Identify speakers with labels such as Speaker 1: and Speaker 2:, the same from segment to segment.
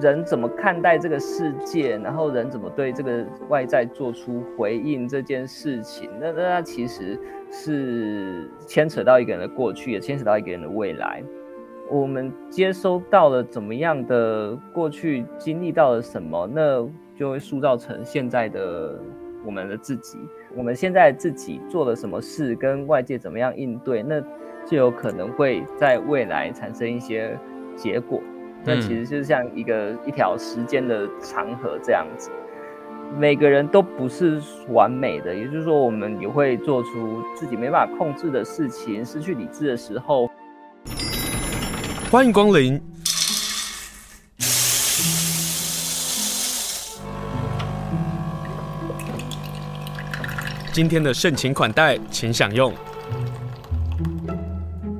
Speaker 1: 人怎么看待这个世界，然后人怎么对这个外在做出回应这件事情，那那其实是牵扯到一个人的过去，也牵扯到一个人的未来。我们接收到了怎么样的过去，经历到了什么，那就会塑造成现在的我们的自己。我们现在自己做了什么事，跟外界怎么样应对，那就有可能会在未来产生一些结果。那其实就是像一个、嗯、一条时间的长河这样子，每个人都不是完美的，也就是说，我们也会做出自己没办法控制的事情，失去理智的时候。
Speaker 2: 欢迎光临，今天的盛情款待，请享用。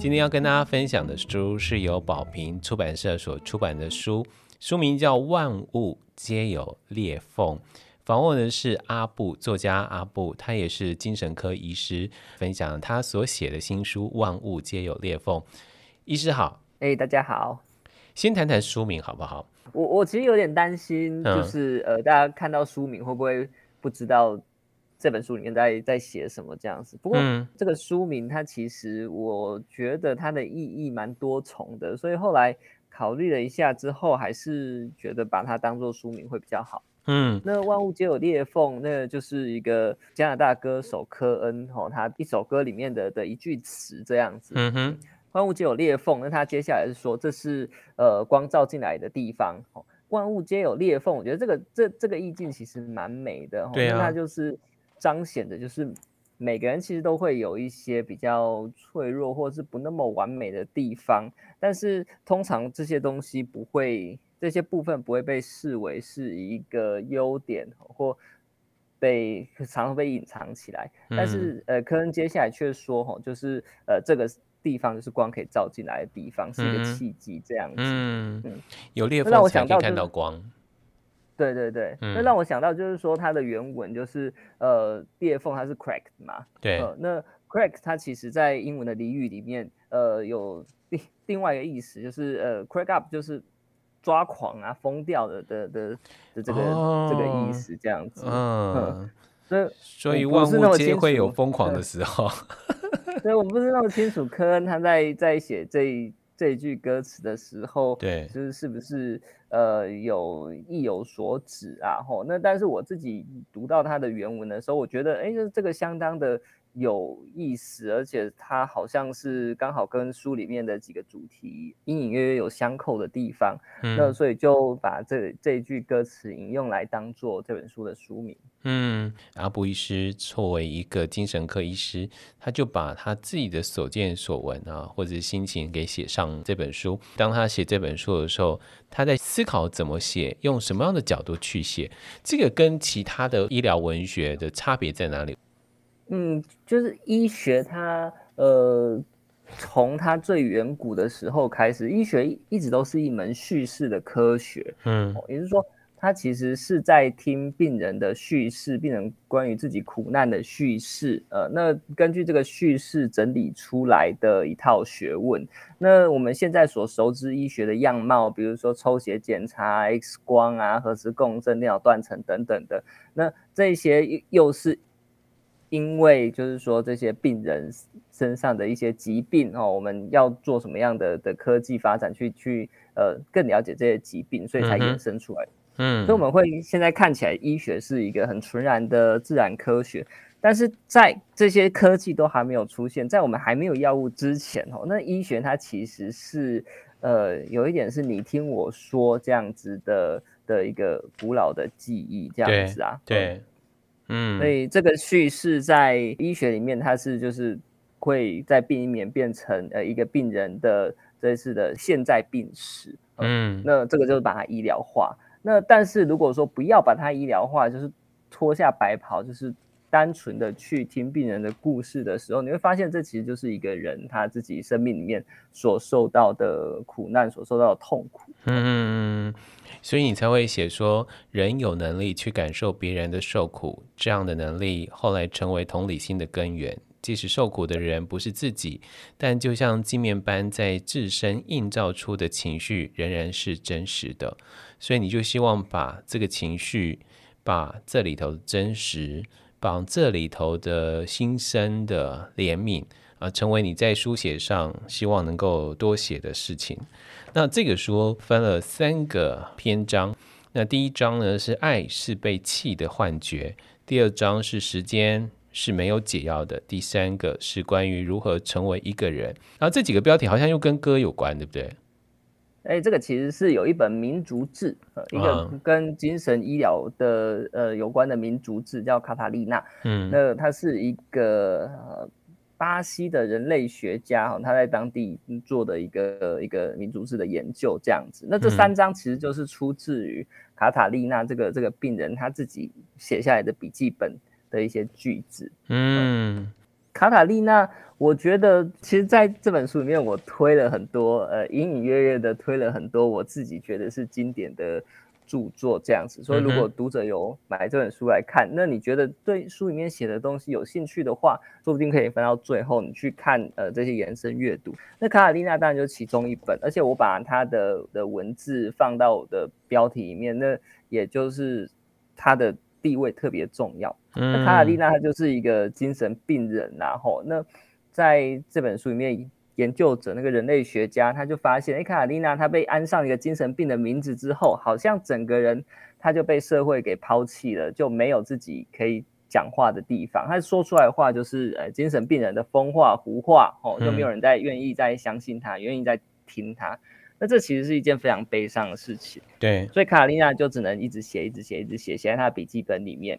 Speaker 3: 今天要跟大家分享的书是由宝瓶出版社所出版的书，书名叫《万物皆有裂缝》。访问的是阿布作家阿布，他也是精神科医师，分享他所写的新书《万物皆有裂缝》。医师好，
Speaker 1: 哎、欸，大家好。
Speaker 3: 先谈谈书名好不好？
Speaker 1: 我我其实有点担心，就是、嗯、呃，大家看到书名会不会不知道？这本书里面在在写什么这样子？不过这个书名它其实我觉得它的意义蛮多重的，所以后来考虑了一下之后，还是觉得把它当做书名会比较好。嗯，那万物皆有裂缝，那个就是一个加拿大歌手科恩吼，他一首歌里面的的一句词这样子。嗯哼，万物皆有裂缝，那他接下来是说这是呃光照进来的地方。哦万物皆有裂缝，我觉得这个这这个意境其实蛮美的。对啊，那它就是。彰显的就是每个人其实都会有一些比较脆弱或是不那么完美的地方，但是通常这些东西不会，这些部分不会被视为是一个优点或被常常被隐藏起来。嗯、但是呃，科恩接下来却说哈，就是呃这个地方就是光可以照进来的地方，是一个契机这样子。嗯，嗯
Speaker 3: 有裂缝才可以看到光。
Speaker 1: 对对对，嗯、那让我想到就是说它的原文就是呃裂缝它是 cracked 嘛，
Speaker 3: 对，
Speaker 1: 呃、那 cracked 它其实在英文的俚语里面呃有另另外一个意思就是呃 crack up 就是抓狂啊疯掉的的的的这个、哦、这个意思这样子，嗯，所以
Speaker 3: 所以万物皆会有疯狂的时候，
Speaker 1: 所以我不是那么清楚科恩他在在写这一。这一句歌词的时候，
Speaker 3: 对，
Speaker 1: 就是是不是呃有意有所指啊？吼，那但是我自己读到它的原文的时候，我觉得，哎，这这个相当的。有意思，而且它好像是刚好跟书里面的几个主题隐隐约约有相扣的地方，嗯、那所以就把这这一句歌词引用来当做这本书的书名。
Speaker 3: 嗯，阿布医师作为一个精神科医师，他就把他自己的所见所闻啊，或者心情给写上这本书。当他写这本书的时候，他在思考怎么写，用什么样的角度去写，这个跟其他的医疗文学的差别在哪里？
Speaker 1: 嗯，就是医学它，呃，从它最远古的时候开始，医学一直都是一门叙事的科学。嗯，也就是说，它其实是在听病人的叙事，病人关于自己苦难的叙事。呃，那根据这个叙事整理出来的一套学问。那我们现在所熟知医学的样貌，比如说抽血检查、X 光啊、核磁共振、电脑断层等等的，那这些又是。因为就是说，这些病人身上的一些疾病哦，我们要做什么样的的科技发展去去呃更了解这些疾病，所以才衍生出来。嗯，所以我们会现在看起来医学是一个很纯然的自然科学，但是在这些科技都还没有出现，在我们还没有药物之前哦，那医学它其实是呃有一点是你听我说这样子的的一个古老的记忆这样子啊，
Speaker 3: 对。对嗯，
Speaker 1: 所以这个叙事在医学里面，它是就是会在病因里面变成呃一个病人的这次的现在病史，嗯，那这个就是把它医疗化。那但是如果说不要把它医疗化，就是脱下白袍，就是单纯的去听病人的故事的时候，你会发现这其实就是一个人他自己生命里面所受到的苦难，所受到的痛苦。
Speaker 3: 嗯。所以你才会写说，人有能力去感受别人的受苦，这样的能力后来成为同理心的根源，即使受苦的人不是自己，但就像镜面般在自身映照出的情绪，仍然是真实的。所以你就希望把这个情绪，把这里头的真实，把这里头的心生的怜悯啊，成为你在书写上希望能够多写的事情。那这个书分了三个篇章，那第一章呢是爱是被弃的幻觉，第二章是时间是没有解药的，第三个是关于如何成为一个人。然后这几个标题好像又跟歌有关，对不对？
Speaker 1: 哎，这个其实是有一本民族志，呃，一个跟精神医疗的呃有关的民族志，叫卡塔利娜。嗯，那它是一个呃巴西的人类学家哈，他在当地做的一个一个民族志的研究这样子。那这三章其实就是出自于卡塔利娜这个这个病人他自己写下来的笔记本的一些句子。嗯。嗯卡塔利娜，我觉得其实在这本书里面，我推了很多，呃，隐隐约约的推了很多我自己觉得是经典的著作，这样子。所以，如果读者有买这本书来看，那你觉得对书里面写的东西有兴趣的话，说不定可以翻到最后，你去看呃这些延伸阅读。那卡塔利娜当然就是其中一本，而且我把它的的文字放到我的标题里面，那也就是它的。地位特别重要。那卡塔利娜她就是一个精神病人，然后那在这本书里面，研究者那个人类学家他就发现，哎，卡塔利娜她被安上一个精神病的名字之后，好像整个人他就被社会给抛弃了，就没有自己可以讲话的地方。他说出来的话就是，呃，精神病人的疯话胡话，哦，就没有人再愿意再相信他，愿意再听他。那这其实是一件非常悲伤的事情，
Speaker 3: 对，
Speaker 1: 所以卡琳娜就只能一直写，一直写，一直写，写在她的笔记本里面。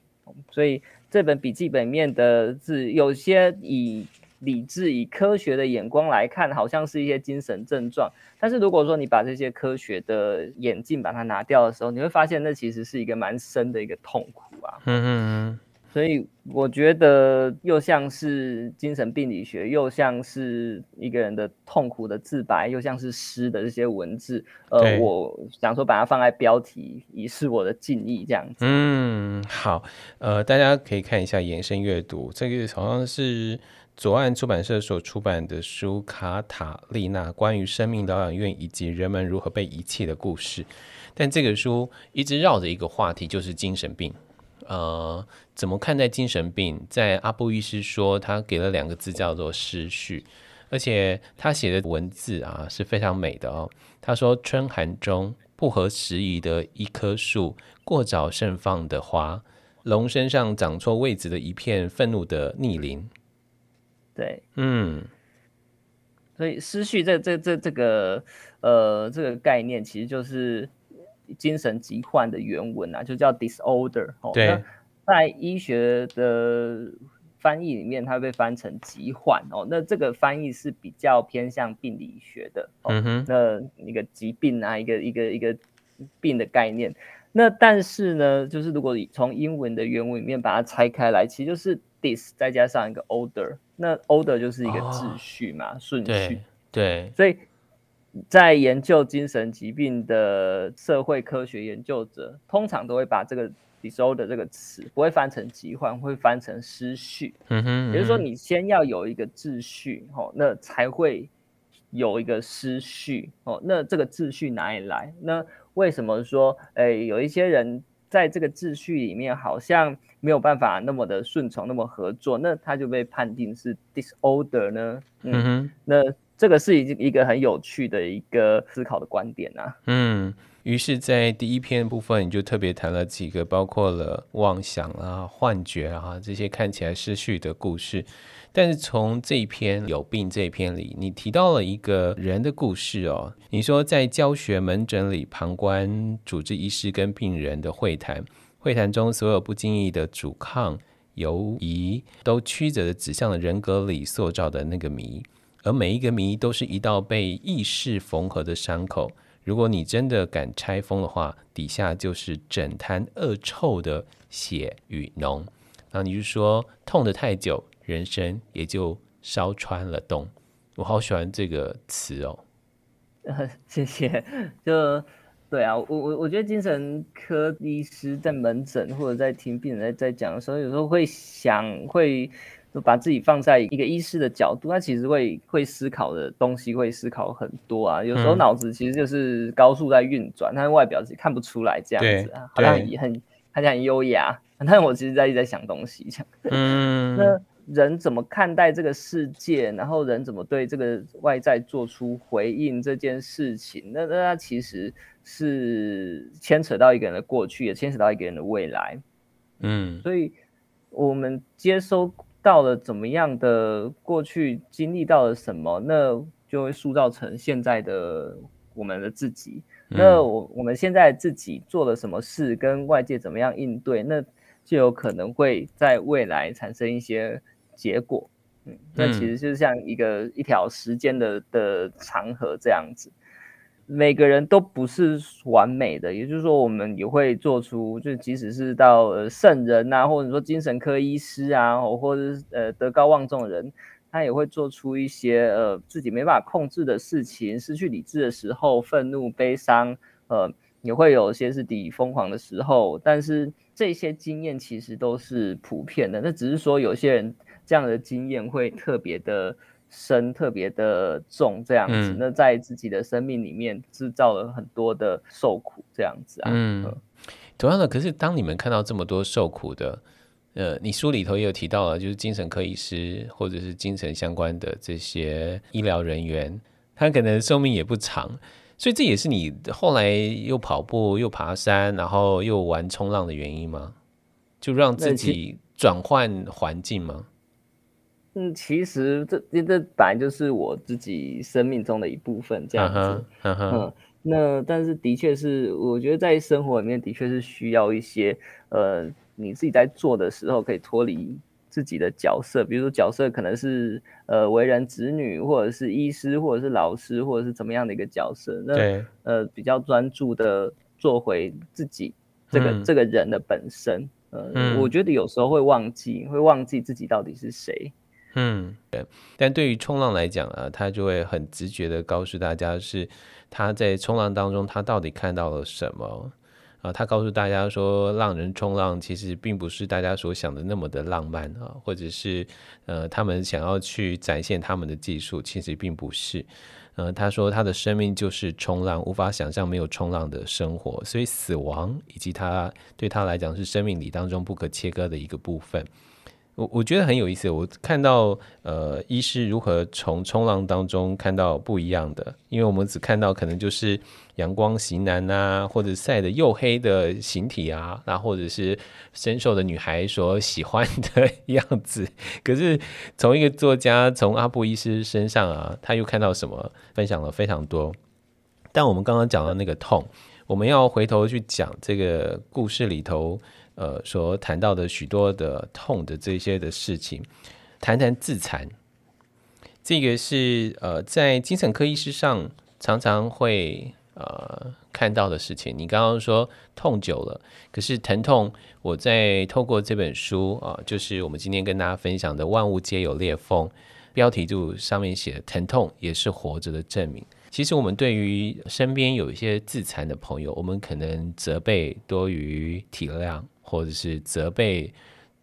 Speaker 1: 所以这本笔记本里面的字，有些以理智、以科学的眼光来看，好像是一些精神症状。但是如果说你把这些科学的眼镜把它拿掉的时候，你会发现那其实是一个蛮深的一个痛苦啊。嗯嗯嗯。所以我觉得又像是精神病理学，又像是一个人的痛苦的自白，又像是诗的这些文字。呃，我想说把它放在标题，以示我的敬意，这样子。
Speaker 3: 嗯，好，呃，大家可以看一下延伸阅读，这个好像是左岸出版社所出版的书《卡塔丽娜：关于生命疗养院以及人们如何被遗弃的故事》，但这个书一直绕着一个话题，就是精神病。呃，怎么看待精神病？在阿布医师说，他给了两个字叫做“失序”，而且他写的文字啊是非常美的哦。他说：“春寒中不合时宜的一棵树，过早盛放的花，龙身上长错位置的一片愤怒的逆鳞。”
Speaker 1: 对，嗯，所以“失序”这这这这个呃这个概念，其实就是。精神疾患的原文啊，就叫 disorder。
Speaker 3: 对，
Speaker 1: 那在医学的翻译里面，它被翻成疾患哦。那这个翻译是比较偏向病理学的。嗯哼。那一个疾病啊，一个一个一个病的概念。那但是呢，就是如果你从英文的原文里面把它拆开来，其实就是 dis 再加上一个 order。那 order 就是一个秩序嘛，哦、顺序。
Speaker 3: 对。对。
Speaker 1: 所以。在研究精神疾病的社会科学研究者，通常都会把这个 disorder 这个词不会翻成疾患，会翻成失序。嗯哼，嗯哼，也就是说，你先要有一个秩序，哦，那才会有一个失序。哦，那这个秩序哪里来？那为什么说，哎，有一些人在这个秩序里面好像没有办法那么的顺从，那么合作，那他就被判定是 disorder 呢？嗯，嗯哼，那。这个是一一个很有趣的一个思考的观点啊。
Speaker 3: 嗯，于是，在第一篇部分，你就特别谈了几个，包括了妄想啊、幻觉啊这些看起来失序的故事。但是从这一篇有病这一篇里，你提到了一个人的故事哦。你说在教学门诊里旁观主治医师跟病人的会谈，会谈中所有不经意的阻抗、犹疑，都曲折的指向了人格里塑造的那个谜。而每一个谜都是一道被意识缝合的伤口。如果你真的敢拆封的话，底下就是整滩恶臭的血与脓。然后你就说，痛得太久，人生也就烧穿了洞。我好喜欢这个词哦。
Speaker 1: 谢谢。就对啊，我我我觉得精神科医师在门诊或者在听病人在在讲的时候，有时候会想会。就把自己放在一个医师的角度，他其实会会思考的东西会思考很多啊。有时候脑子其实就是高速在运转，但、嗯、外表自己看不出来这样子啊，好像也很好像很优雅，但我其实在一直在想东西这样。嗯，那人怎么看待这个世界？然后人怎么对这个外在做出回应这件事情？那那他其实是牵扯到一个人的过去，也牵扯到一个人的未来。嗯，所以我们接收。到了怎么样的过去经历到了什么，那就会塑造成现在的我们的自己。嗯、那我我们现在自己做了什么事，跟外界怎么样应对，那就有可能会在未来产生一些结果。嗯，那其实就是像一个一条时间的的长河这样子。每个人都不是完美的，也就是说，我们也会做出，就即使是到呃圣人啊，或者说精神科医师啊，或者是呃德高望重的人，他也会做出一些呃自己没办法控制的事情，失去理智的时候，愤怒、悲伤，呃，也会有些是抵疯狂的时候。但是这些经验其实都是普遍的，那只是说有些人这样的经验会特别的。深特别的重，这样子，嗯、那在自己的生命里面制造了很多的受苦，这样子啊。嗯，
Speaker 3: 同样的，可是当你们看到这么多受苦的，呃，你书里头也有提到了，就是精神科医师或者是精神相关的这些医疗人员，他可能寿命也不长，所以这也是你后来又跑步又爬山，然后又玩冲浪的原因吗？就让自己转换环境吗？
Speaker 1: 嗯，其实这这本来就是我自己生命中的一部分，这样子。Uh huh, uh huh. 嗯，那但是的确是，我觉得在生活里面的确是需要一些，呃，你自己在做的时候可以脱离自己的角色，比如说角色可能是呃为人子女，或者是医师，或者是老师，或者是怎么样的一个角色。那呃比较专注的做回自己这个、嗯、这个人的本身。呃、嗯，我觉得有时候会忘记，会忘记自己到底是谁。
Speaker 3: 嗯，对，但对于冲浪来讲啊，他就会很直觉的告诉大家，是他在冲浪当中，他到底看到了什么啊？他告诉大家说，浪人冲浪其实并不是大家所想的那么的浪漫啊，或者是呃，他们想要去展现他们的技术，其实并不是。呃，他说他的生命就是冲浪，无法想象没有冲浪的生活，所以死亡以及他对他来讲是生命里当中不可切割的一个部分。我我觉得很有意思，我看到呃，医师如何从冲浪当中看到不一样的，因为我们只看到可能就是阳光型男啊，或者晒得黝黑的形体啊，然后或者是深受的女孩所喜欢的样子。可是从一个作家，从阿布医师身上啊，他又看到什么？分享了非常多。但我们刚刚讲到那个痛，我们要回头去讲这个故事里头。呃，所谈到的许多的痛的这些的事情，谈谈自残，这个是呃在精神科医师上常常会呃看到的事情。你刚刚说痛久了，可是疼痛，我在透过这本书啊、就是我们今天跟大家分享的《万物皆有裂缝》，标题就上面写“疼痛也是活着的证明”。其实我们对于身边有一些自残的朋友，我们可能责备多于体谅。或者是责备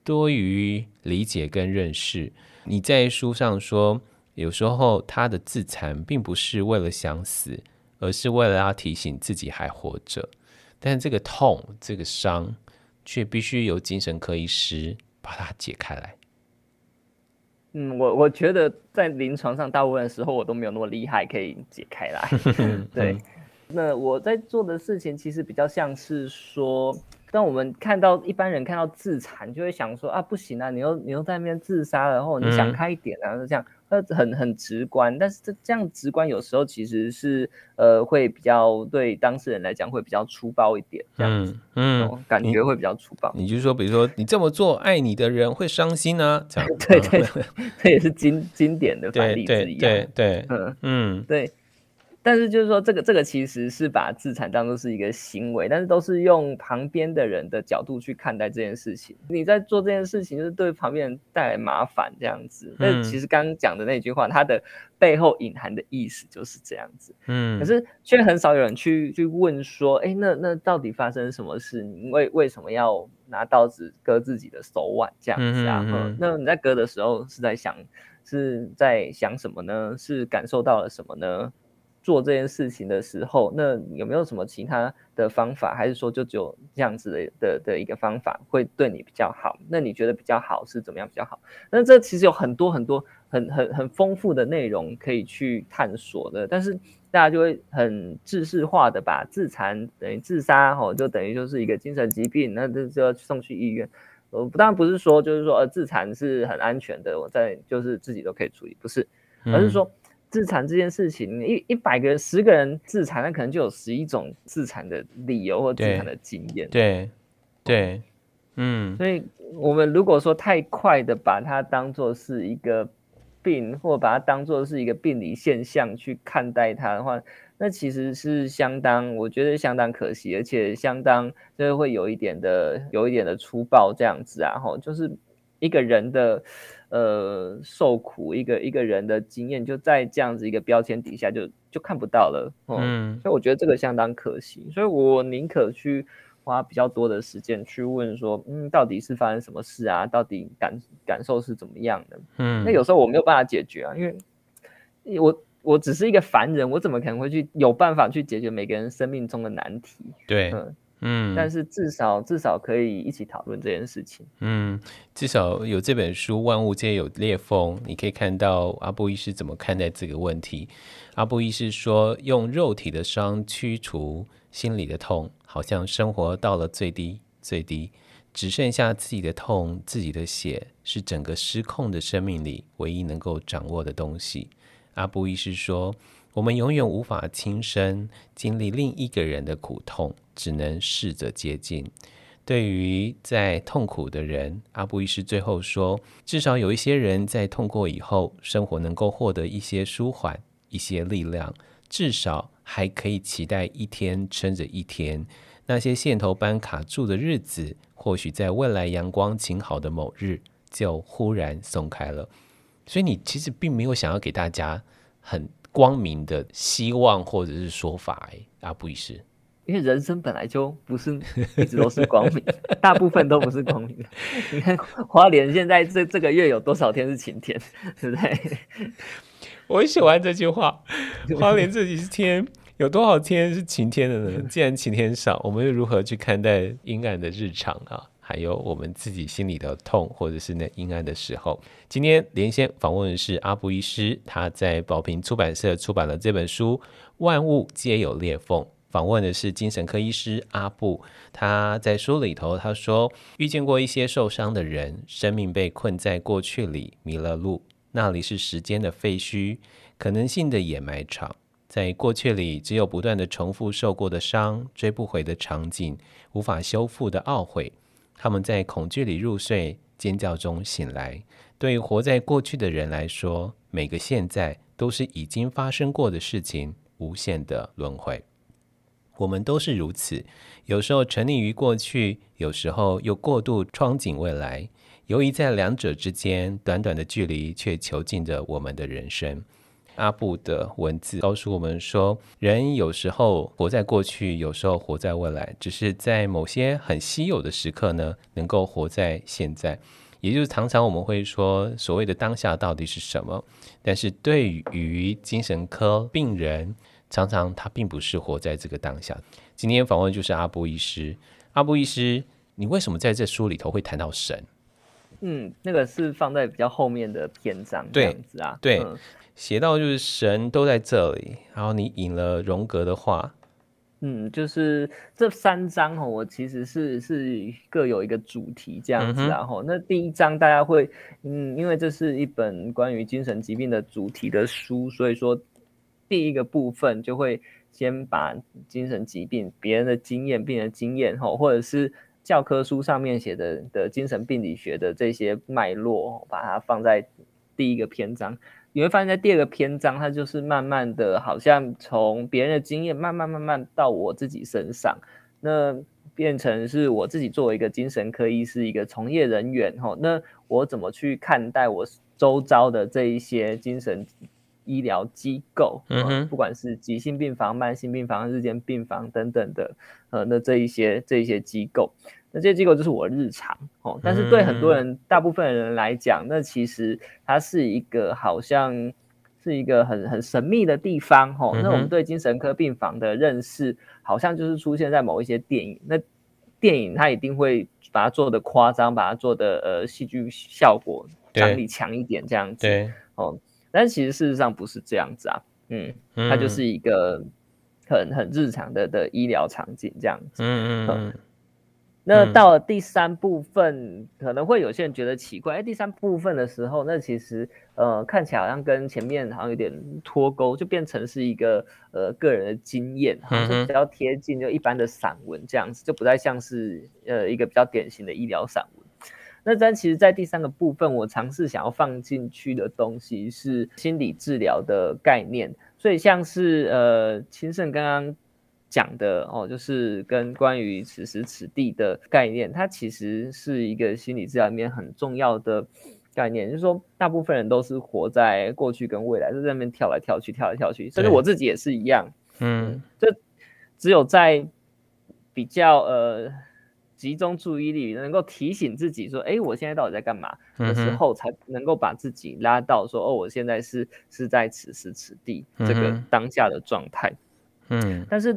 Speaker 3: 多于理解跟认识。你在书上说，有时候他的自残并不是为了想死，而是为了要提醒自己还活着。但是这个痛、这个伤，却必须由精神科医师把它解开来。
Speaker 1: 嗯，我我觉得在临床上，大部分的时候我都没有那么厉害可以解开来。对，那我在做的事情其实比较像是说。当我们看到一般人看到自残，就会想说啊，不行啊，你又你又在那边自杀，然后你想开一点啊，是、嗯、这样，呃，很很直观。但是这这样直观有时候其实是呃，会比较对当事人来讲会比较粗暴一点，这样子，嗯，嗯感觉会比较粗暴。
Speaker 3: 你就是说，比如说你这么做，爱你的人会伤心啊，这样，
Speaker 1: 对对，这也是经经典的范例之一。
Speaker 3: 对对对，对，嗯嗯，
Speaker 1: 对。但是就是说，这个这个其实是把自残当作是一个行为，但是都是用旁边的人的角度去看待这件事情。你在做这件事情，就是对旁边人带来麻烦这样子。但其实刚刚讲的那句话，它的背后隐含的意思就是这样子。嗯，可是却很少有人去去问说，哎，那那到底发生什么事？你为为什么要拿刀子割自己的手腕这样子啊？嗯，嗯，嗯，那你在割的时候是在想是在想什么呢？是感受到了什么呢？做这件事情的时候，那有没有什么其他的方法，还是说就只有这样子的的的一个方法会对你比较好？那你觉得比较好是怎么样比较好？那这其实有很多很多很很很丰富的内容可以去探索的，但是大家就会很制式化的把自残等于自杀，吼，就等于就是一个精神疾病，那这就要送去医院。我，当然不是说就是说呃自残是很安全的，我在就是自己都可以处理，不是，而是说。自残这件事情，一一百个人，十个人自残，那可能就有十一种自残的理由或自残的经验。
Speaker 3: 对，对，嗯。
Speaker 1: 所以，我们如果说太快的把它当做是一个病，或把它当做是一个病理现象去看待它的话，那其实是相当，我觉得相当可惜，而且相当就是会有一点的，有一点的粗暴这样子啊，吼，就是一个人的。呃，受苦一个一个人的经验，就在这样子一个标签底下就，就就看不到了。嗯，嗯，所以我觉得这个相当可惜。所以我宁可去花比较多的时间去问说，嗯，到底是发生什么事啊？到底感感受是怎么样的？嗯，那有时候我没有办法解决啊，因为我我只是一个凡人，我怎么可能会去有办法去解决每个人生命中的难题？
Speaker 3: 对，嗯。
Speaker 1: 嗯，但是至少至少可以一起讨论这件事情。
Speaker 3: 嗯，至少有这本书《万物皆有裂缝》，你可以看到阿布医师怎么看待这个问题。阿布医师说，用肉体的伤驱除心里的痛，好像生活到了最低最低，只剩下自己的痛、自己的血，是整个失控的生命里唯一能够掌握的东西。阿布医师说，我们永远无法亲身经历另一个人的苦痛。只能试着接近。对于在痛苦的人，阿布医师最后说：至少有一些人在痛过以后，生活能够获得一些舒缓、一些力量，至少还可以期待一天撑着一天。那些线头般卡住的日子，或许在未来阳光晴好的某日，就忽然松开了。所以你其实并没有想要给大家很光明的希望或者是说法，阿布医师。
Speaker 1: 因为人生本来就不是一直都是光明，大部分都不是光明的。你看花莲现在这这个月有多少天是晴天，对不对？
Speaker 3: 我很喜欢这句话。花莲这几天有多少天是晴天的呢？既然晴天少，我们又如何去看待阴暗的日常啊？还有我们自己心里的痛，或者是那阴暗的时候。今天连线访问的是阿布医师，他在宝瓶出版社出版了这本书《万物皆有裂缝》。访问的是精神科医师阿布，他在书里头他说，遇见过一些受伤的人，生命被困在过去里，迷了路，那里是时间的废墟，可能性的掩埋场，在过去里只有不断的重复受过的伤，追不回的场景，无法修复的懊悔。他们在恐惧里入睡，尖叫中醒来。对于活在过去的人来说，每个现在都是已经发生过的事情，无限的轮回。我们都是如此，有时候沉溺于过去，有时候又过度憧憬未来，由于在两者之间，短短的距离却囚禁着我们的人生。阿布的文字告诉我们说，人有时候活在过去，有时候活在未来，只是在某些很稀有的时刻呢，能够活在现在。也就是常常我们会说，所谓的当下到底是什么？但是对于精神科病人，常常他并不是活在这个当下。今天访问就是阿波医师。阿波医师，你为什么在这书里头会谈到神？
Speaker 1: 嗯，那个是放在比较后面的篇章这样子啊。
Speaker 3: 对，写、嗯、到就是神都在这里，然后你引了荣格的话。
Speaker 1: 嗯，就是这三章哈，我其实是是各有一个主题这样子啊。哈、嗯，那第一章大家会嗯，因为这是一本关于精神疾病的主题的书，所以说。第一个部分就会先把精神疾病别人的经验、变成经验吼，或者是教科书上面写的的精神病理学的这些脉络，把它放在第一个篇章。你会发现在第二个篇章，它就是慢慢的，好像从别人的经验慢慢慢慢到我自己身上，那变成是我自己作为一个精神科医师，一个从业人员，吼，那我怎么去看待我周遭的这一些精神医疗机构，嗯哼，不管是急性病房、慢性病房、日间病房等等的，呃，那这一些这一些机构，那这些机构就是我日常哦。但是对很多人，大部分人来讲，那其实它是一个好像是一个很很神秘的地方哦。那我们对精神科病房的认识，好像就是出现在某一些电影。那电影它一定会把它做的夸张，把它做的呃戏剧效果张力强一点这样子，对哦。但其实事实上不是这样子啊，嗯，它就是一个很很日常的的医疗场景这样子，嗯嗯嗯。那到了第三部分，可能会有些人觉得奇怪，哎，第三部分的时候，那其实呃看起来好像跟前面好像有点脱钩，就变成是一个呃个人的经验，好像比较贴近就一般的散文这样子，就不再像是呃一个比较典型的医疗散文。那但其实，在第三个部分，我尝试想要放进去的东西是心理治疗的概念，所以像是呃，清盛刚刚讲的哦，就是跟关于此时此地的概念，它其实是一个心理治疗里面很重要的概念，就是说，大部分人都是活在过去跟未来，就在那边跳来跳去，跳来跳去，甚至我自己也是一样，嗯，就只有在比较呃。集中注意力，能够提醒自己说：“哎，我现在到底在干嘛？”的时候，才能够把自己拉到说：“哦，我现在是是在此时此地这个当下的状态。”嗯，但是，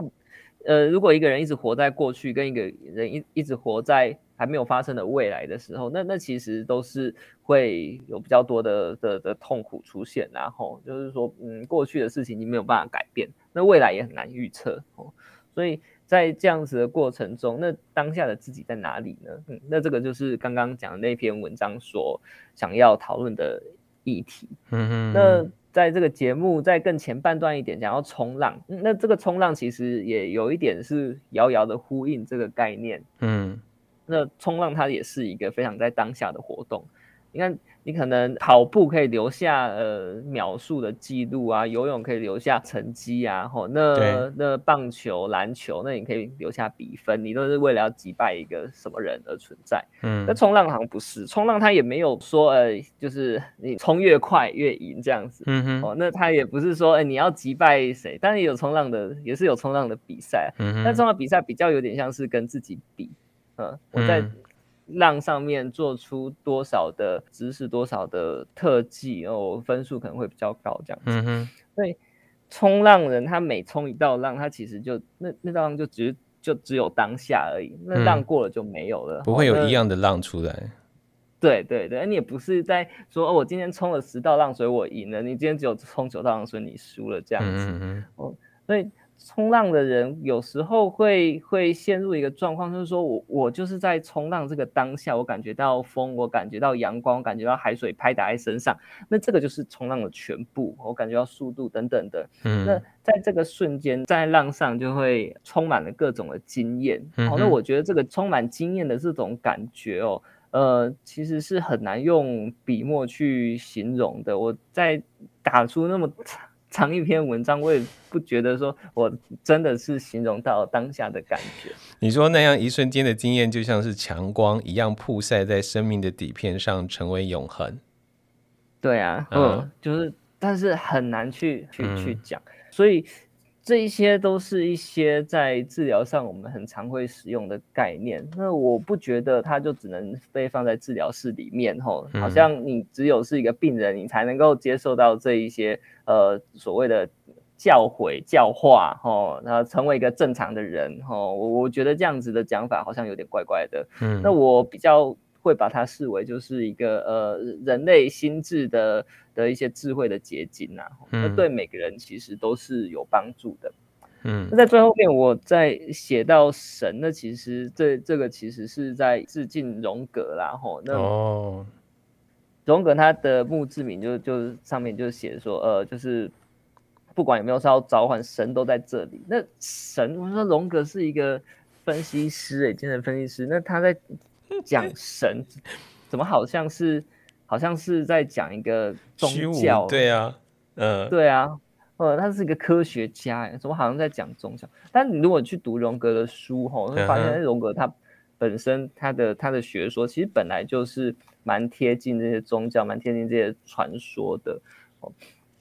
Speaker 1: 呃，如果一个人一直活在过去，跟一个人一一直活在还没有发生的未来的时候，那那其实都是会有比较多的的的痛苦出现。然后就是说，嗯，过去的事情你没有办法改变，那未来也很难预测哦，所以。在这样子的过程中，那当下的自己在哪里呢？嗯，那这个就是刚刚讲的那篇文章所想要讨论的议题。嗯嗯，那在这个节目在更前半段一点讲要冲浪，那这个冲浪其实也有一点是遥遥的呼应这个概念。嗯，那冲浪它也是一个非常在当下的活动。你看。你可能跑步可以留下呃秒数的记录啊，游泳可以留下成绩啊，吼，那那棒球、篮球，那你可以留下比分，你都是为了要击败一个什么人而存在。嗯，那冲浪好像不是，冲浪它也没有说呃，就是你冲越快越赢这样子。嗯哼，哦，那它也不是说，哎，你要击败谁，但是有冲浪的，也是有冲浪的比赛。嗯哼，但冲浪比赛比较有点像是跟自己比，嗯，我在。浪上面做出多少的姿势，多少的特技，哦，分数可能会比较高，这样子。嗯哼。所以冲浪人他每冲一道浪，他其实就那那道浪就只就只有当下而已，那浪过了就没有了，嗯、不会有一样的浪出来。对对对，你也不是在说哦，我今天冲了十道浪，所以我赢了。你今天只有冲九道浪，所以你输了这样子。嗯哼。哦，所以。冲浪的人有时候会会陷入一个状况，就是说我我就是在冲浪这个当下，我感觉到风，我感觉到阳光，我感觉到海水拍打在身上，那这个就是冲浪的全部，我感觉到速度等等的。嗯，那在这个瞬间，在浪上就会充满了各种的经验。嗯，那我觉得这个充满经验的这种感觉哦，呃，其实是很难用笔墨去形容的。我在打出那么长一篇文章，我也不觉得说我真的是形容到当下的感觉。
Speaker 3: 你说那样一瞬间的经验，就像是强光一样曝晒在生命的底片上，成为永恒。
Speaker 1: 对啊，嗯，嗯，就是，但是很难去去去讲，所以。这一些都是一些在治疗上我们很常会使用的概念。那我不觉得它就只能被放在治疗室里面，吼，好像你只有是一个病人，你才能够接受到这一些呃所谓的教诲、教化，吼，然后成为一个正常的人，吼。我我觉得这样子的讲法好像有点怪怪的。嗯，那我比较。会把它视为就是一个呃人类心智的的一些智慧的结晶呐、啊，那、嗯、对每个人其实都是有帮助的。嗯，那在最后面我在写到神，那其实这这个其实是在致敬荣格啦，吼。那哦，荣格他的墓志铭就就上面就写说，呃，就是不管有没有说要召唤神都在这里。那神，我们说荣格是一个分析师诶、欸，精神分析师，那他在。讲神，怎么好像是好像是在讲一个宗教，
Speaker 3: 对啊，嗯，
Speaker 1: 对啊，呃，他是一个科学家，怎么好像在讲宗教？但你如果去读荣格的书，吼，会发现荣格他本身他的他的学说其实本来就是蛮贴近这些宗教，蛮贴近这些传说的。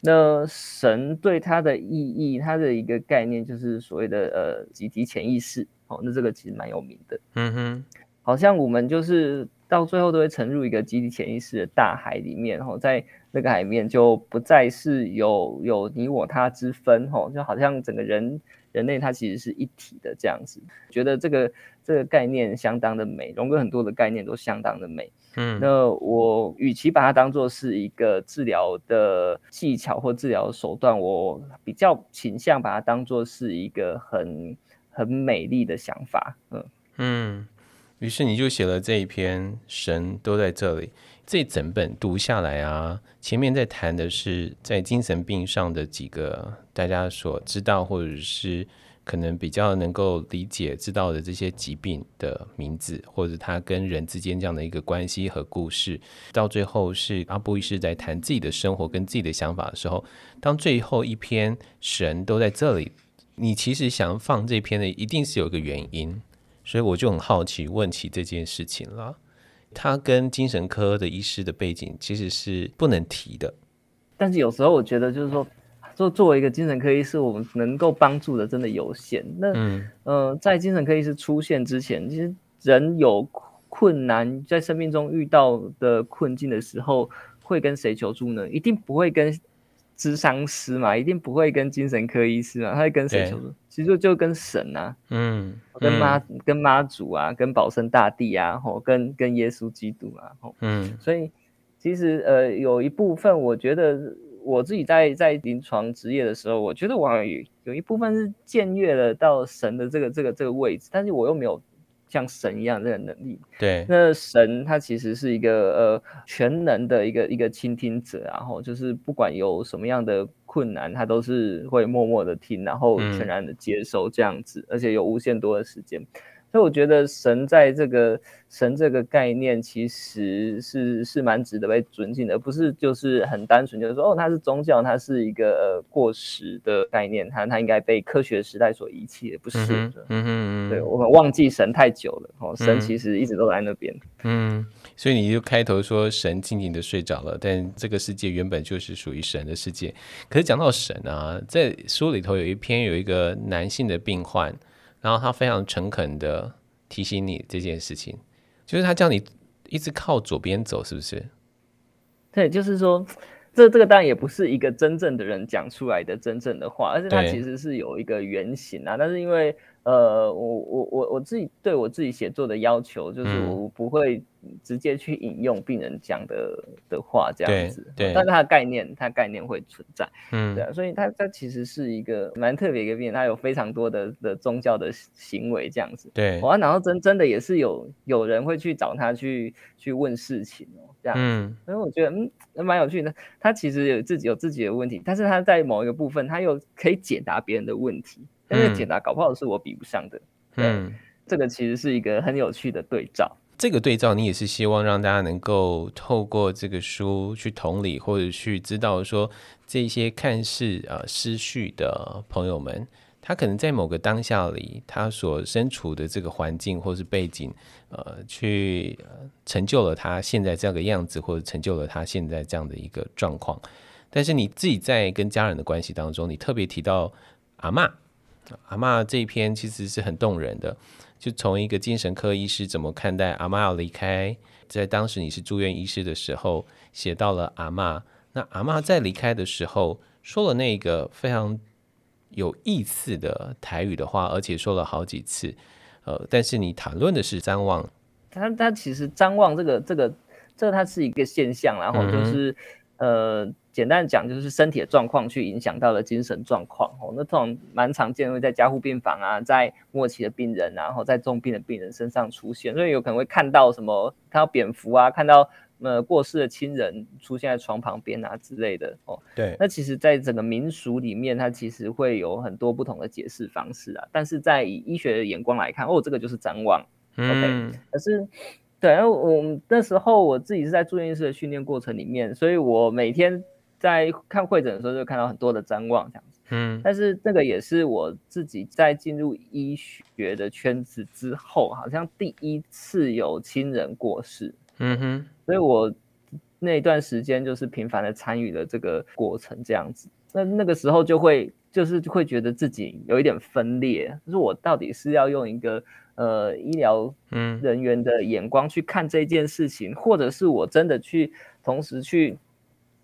Speaker 1: 那神对他的意义，他的一个概念就是所谓的呃集体潜意识，哦，那这个其实蛮有名的，嗯哼，好像我们就是。到最后都会沉入一个集体潜意识的大海里面，吼，在那个海面就不再是有有你我他之分，吼，就好像整个人人类它其实是一体的这样子。觉得这个这个概念相当的美，荣哥很多的概念都相当的美。嗯，那我与其把它当做是一个治疗的技巧或治疗手段，我比较倾向把它当做是一个很很美丽的想法。嗯嗯。
Speaker 3: 于是你就写了这一篇，神都在这里。这整本读下来啊，前面在谈的是在精神病上的几个大家所知道，或者是可能比较能够理解知道的这些疾病的名字，或者他跟人之间这样的一个关系和故事。到最后是阿布医师在谈自己的生活跟自己的想法的时候，当最后一篇神都在这里，你其实想放这篇的，一定是有一个原因。所以我就很好奇，问起这件事情了。他跟精神科的医师的背景其实是不能提的。
Speaker 1: 但是有时候我觉得，就是说，作作为一个精神科医师，我们能够帮助的真的有限。那嗯、呃，在精神科医师出现之前，其实人有困难，在生命中遇到的困境的时候，会跟谁求助呢？一定不会跟。咨商师嘛，一定不会跟精神科医师嘛，他会跟谁求助？其实就就跟神啊，嗯，跟妈、嗯、跟妈祖啊，跟保生大帝啊，吼，跟跟耶稣基督啊，吼，嗯，所以其实呃，有一部分我觉得我自己在在临床职业的时候，我觉得我有有一部分是僭越了到神的这个这个这个位置，但是我又没有。像神一样这个能力，
Speaker 3: 对，
Speaker 1: 那神他其实是一个呃全能的一个一个倾听者，然后就是不管有什么样的困难，他都是会默默的听，然后全然的接受这样子，嗯、而且有无限多的时间。所以我觉得神在这个神这个概念其实是是蛮值得被尊敬的，而不是就是很单纯就是说哦，它是宗教，它是一个呃过时的概念，它它应该被科学时代所遗弃，不是的。嗯哼嗯，对，我们忘记神太久了哦，神其实一直都在那边。
Speaker 3: 嗯，所以你就开头说神静静的睡着了，但这个世界原本就是属于神的世界。可是讲到神啊，在书里头有一篇有一个男性的病患。然后他非常诚恳的提醒你这件事情，就是他叫你一直靠左边走，是不是？
Speaker 1: 对，就是说，这这个当然也不是一个真正的人讲出来的真正的话，而是他其实是有一个原型啊，但是因为。呃，我我我我自己对我自己写作的要求就是，我不会直接去引用病人讲的的话这样子，对，对，但是它的概念，它概念会存在，嗯，对啊，所以它它其实是一个蛮特别一个病人，他有非常多的的宗教的行为这样子，
Speaker 3: 对，
Speaker 1: 哇，然后真真的也是有有人会去找他去去问事情哦，这样子，嗯，所以我觉得嗯蛮有趣的，他其实有自己有自己的问题，但是他在某一个部分，他又可以解答别人的问题。但是解答搞不好是我比不上的，嗯，这个其实是一个很有趣的对照。
Speaker 3: 这个对照，你也是希望让大家能够透过这个书去同理，或者去知道说，这些看似啊失序的朋友们，他可能在某个当下里，他所身处的这个环境或是背景，呃，去成就了他现在这样的样子，或者成就了他现在这样的一个状况。但是你自己在跟家人的关系当中，你特别提到阿嬷。阿妈这一篇其实是很动人的，就从一个精神科医师怎么看待阿妈要离开，在当时你是住院医师的时候，写到了阿妈。那阿妈在离开的时候说了那个非常有意思的台语的话，而且说了好几次。呃，但是你谈论的是张望，
Speaker 1: 他他其实张望这个这个这个它是一个现象，然后就是、嗯、呃。简单讲，就是身体的状况去影响到了精神状况哦。那这种蛮常见，会在加护病房啊，在末期的病人，然后在重病的病人身上出现，所以有可能会看到什么，看到蝙蝠啊，看到呃过世的亲人出现在床旁边啊之类的哦。
Speaker 3: 对，
Speaker 1: 那其实，在整个民俗里面，它其实会有很多不同的解释方式啊。但是在以医学的眼光来看，哦，这个就是展望。嗯。OK，可是。对，然后我那时候我自己是在住院医师的训练过程里面，所以我每天在看会诊的时候就看到很多的瞻望这样子。嗯，但是这个也是我自己在进入医学的圈子之后，好像第一次有亲人过世。嗯哼，所以我那段时间就是频繁的参与了这个过程，这样子。那那个时候就会就是会觉得自己有一点分裂，就是我到底是要用一个呃医疗人员的眼光去看这件事情，嗯、或者是我真的去同时去。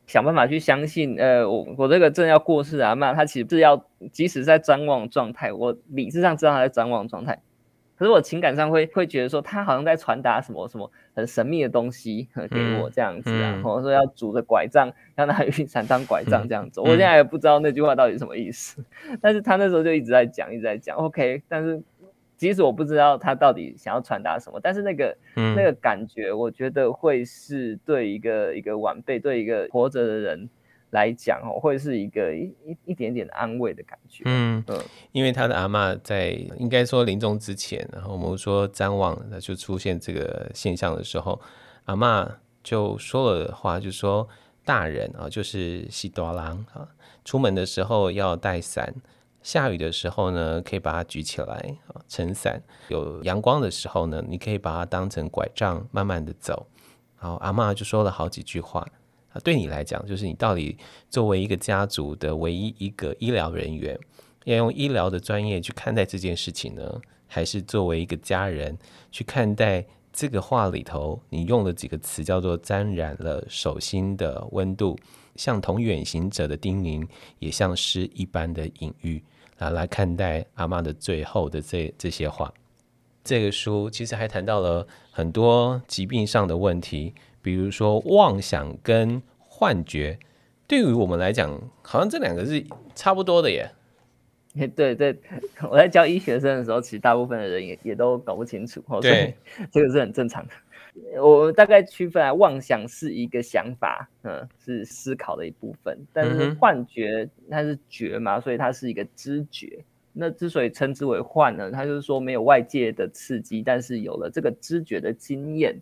Speaker 1: 想办法去相信，呃，我我这个正要过世啊，那，他其实是要，即使在张望状态，我理智上知道他在张望状态，可是我情感上会会觉得说，他好像在传达什么什么很神秘的东西给我这样子啊，或者、嗯、说要拄着拐杖，要拿雨伞当拐杖这样子，嗯、我现在也不知道那句话到底什么意思，嗯、但是他那时候就一直在讲，一直在讲，OK，但是。即使我不知道他到底想要传达什么，但是那个、嗯、那个感觉，我觉得会是对一个一个晚辈，对一个活着的人来讲哦，会是一个一一一点点的安慰的感觉。嗯嗯，嗯
Speaker 3: 因为他的阿嬷在应该说临终之前，然后我们说瞻望，那就出现这个现象的时候，阿嬷就说了话，就说大人啊，就是喜多郎啊，出门的时候要带伞。下雨的时候呢，可以把它举起来啊，撑伞；有阳光的时候呢，你可以把它当成拐杖，慢慢的走。然后阿嬷就说了好几句话啊，对你来讲，就是你到底作为一个家族的唯一一个医疗人员，要用医疗的专业去看待这件事情呢，还是作为一个家人去看待这个话里头，你用了几个词叫做沾染了手心的温度，像同远行者的叮咛，也像诗一般的隐喻。啊，来看待阿妈的最后的这这些话。这个书其实还谈到了很多疾病上的问题，比如说妄想跟幻觉。对于我们来讲，好像这两个是差不多的耶。
Speaker 1: 对对，我在教医学生的时候，其实大部分的人也也都搞不清楚。对，这个是很正常的。我大概区分来，妄想是一个想法，嗯，是思考的一部分。但是幻觉它是觉嘛，所以它是一个知觉。那之所以称之为幻呢，它就是说没有外界的刺激，但是有了这个知觉的经验。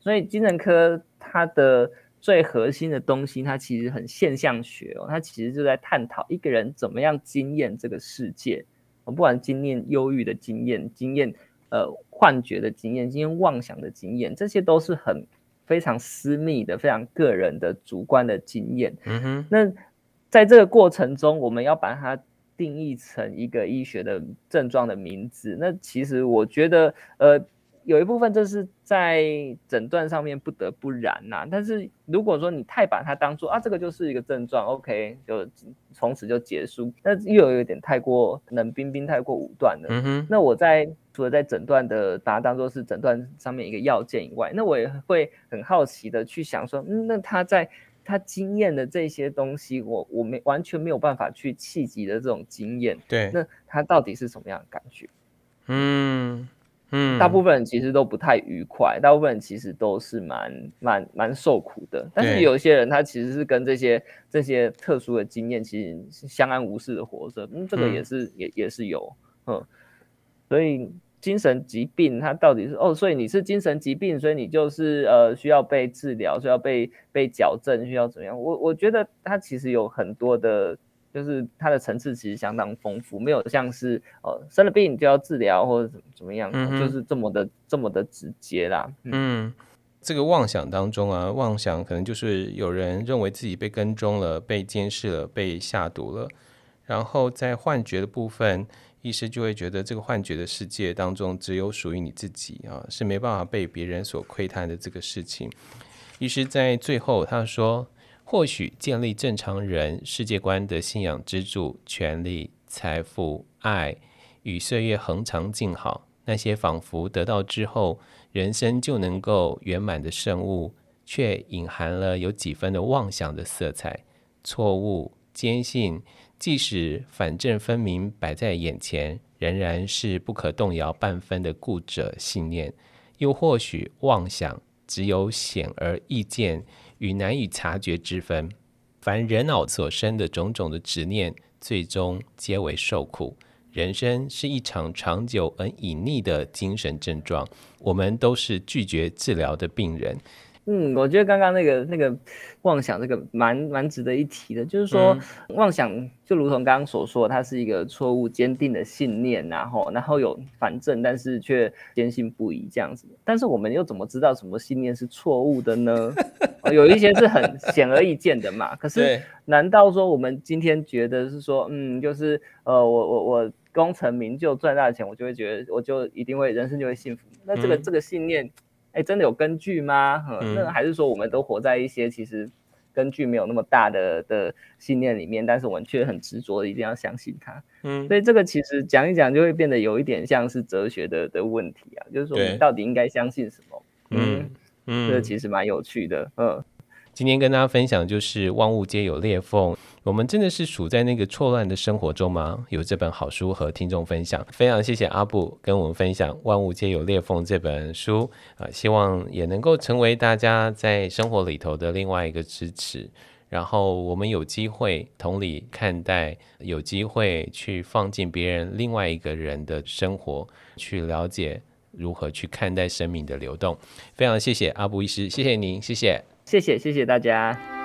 Speaker 1: 所以精神科它的最核心的东西，它其实很现象学哦，它其实就在探讨一个人怎么样经验这个世界。我不管经验忧郁的经验，经验。呃，幻觉的经验、今天妄想的经验，这些都是很非常私密的、非常个人的主观的经验。嗯哼，那在这个过程中，我们要把它定义成一个医学的症状的名字。那其实我觉得，呃。有一部分这是在诊断上面不得不然呐、啊，但是如果说你太把它当做啊，这个就是一个症状，OK，就从此就结束，那又有一点太过冷冰冰、太过武断了。嗯哼，那我在除了在诊断的把它当做是诊断上面一个要件以外，那我也会很好奇的去想说，嗯，那他在他经验的这些东西，我我没完全没有办法去企及的这种经验，对，那他到底是什么样的感觉？嗯。嗯，大部分人其实都不太愉快，大部分人其实都是蛮蛮蛮受苦的。但是有些人他其实是跟这些这些特殊的经验，其实是相安无事的活着。嗯，这个也是、嗯、也也是有，嗯。所以精神疾病它到底是哦，所以你是精神疾病，所以你就是呃需要被治疗，需要被被矫正，需要怎么样？我我觉得它其实有很多的。就是它的层次其实相当丰富，没有像是呃生了病就要治疗或者怎么怎么样，嗯、就是这么的这么的直接啦。嗯，
Speaker 3: 嗯，这个妄想当中啊，妄想可能就是有人认为自己被跟踪了、被监视了、被下毒了，然后在幻觉的部分，医师就会觉得这个幻觉的世界当中只有属于你自己啊，是没办法被别人所窥探的这个事情。医师在最后他说。或许建立正常人世界观的信仰支柱，权力、财富、爱与岁月恒长静好，那些仿佛得到之后人生就能够圆满的圣物，却隐含了有几分的妄想的色彩。错误、坚信，即使反正分明摆在眼前，仍然是不可动摇半分的固执信念。又或许妄想只有显而易见。与难以察觉之分，凡人脑所生的种种的执念，最终皆为受苦。人生是一场长久而隐匿的精神症状，我们都是拒绝治疗的病人。
Speaker 1: 嗯，我觉得刚刚那个那个妄想这个蛮蛮值得一提的，就是说、嗯、妄想就如同刚刚所说，它是一个错误坚定的信念，然后然后有反正，但是却坚信不疑这样子。但是我们又怎么知道什么信念是错误的呢？有一些是很 显而易见的嘛。可是难道说我们今天觉得是说，嗯，就是呃，我我我功成名就赚大钱，我就会觉得我就一定会人生就会幸福？那这个、嗯、这个信念。哎，真的有根据吗？嗯，那还是说我们都活在一些其实根据没有那么大的的信念里面，但是我们却很执着的一定要相信它。嗯，所以这个其实讲一讲就会变得有一点像是哲学的的问题啊，就是说你到底应该相信什么？嗯嗯，这个其实蛮有趣的。嗯。
Speaker 3: 今天跟大家分享就是万物皆有裂缝，我们真的是处在那个错乱的生活中吗？有这本好书和听众分享，非常谢谢阿布跟我们分享《万物皆有裂缝》这本书啊，希望也能够成为大家在生活里头的另外一个支持。然后我们有机会同理看待，有机会去放进别人另外一个人的生活，去了解如何去看待生命的流动。非常谢谢阿布医师，谢谢您，谢谢。
Speaker 1: 谢谢谢谢大家。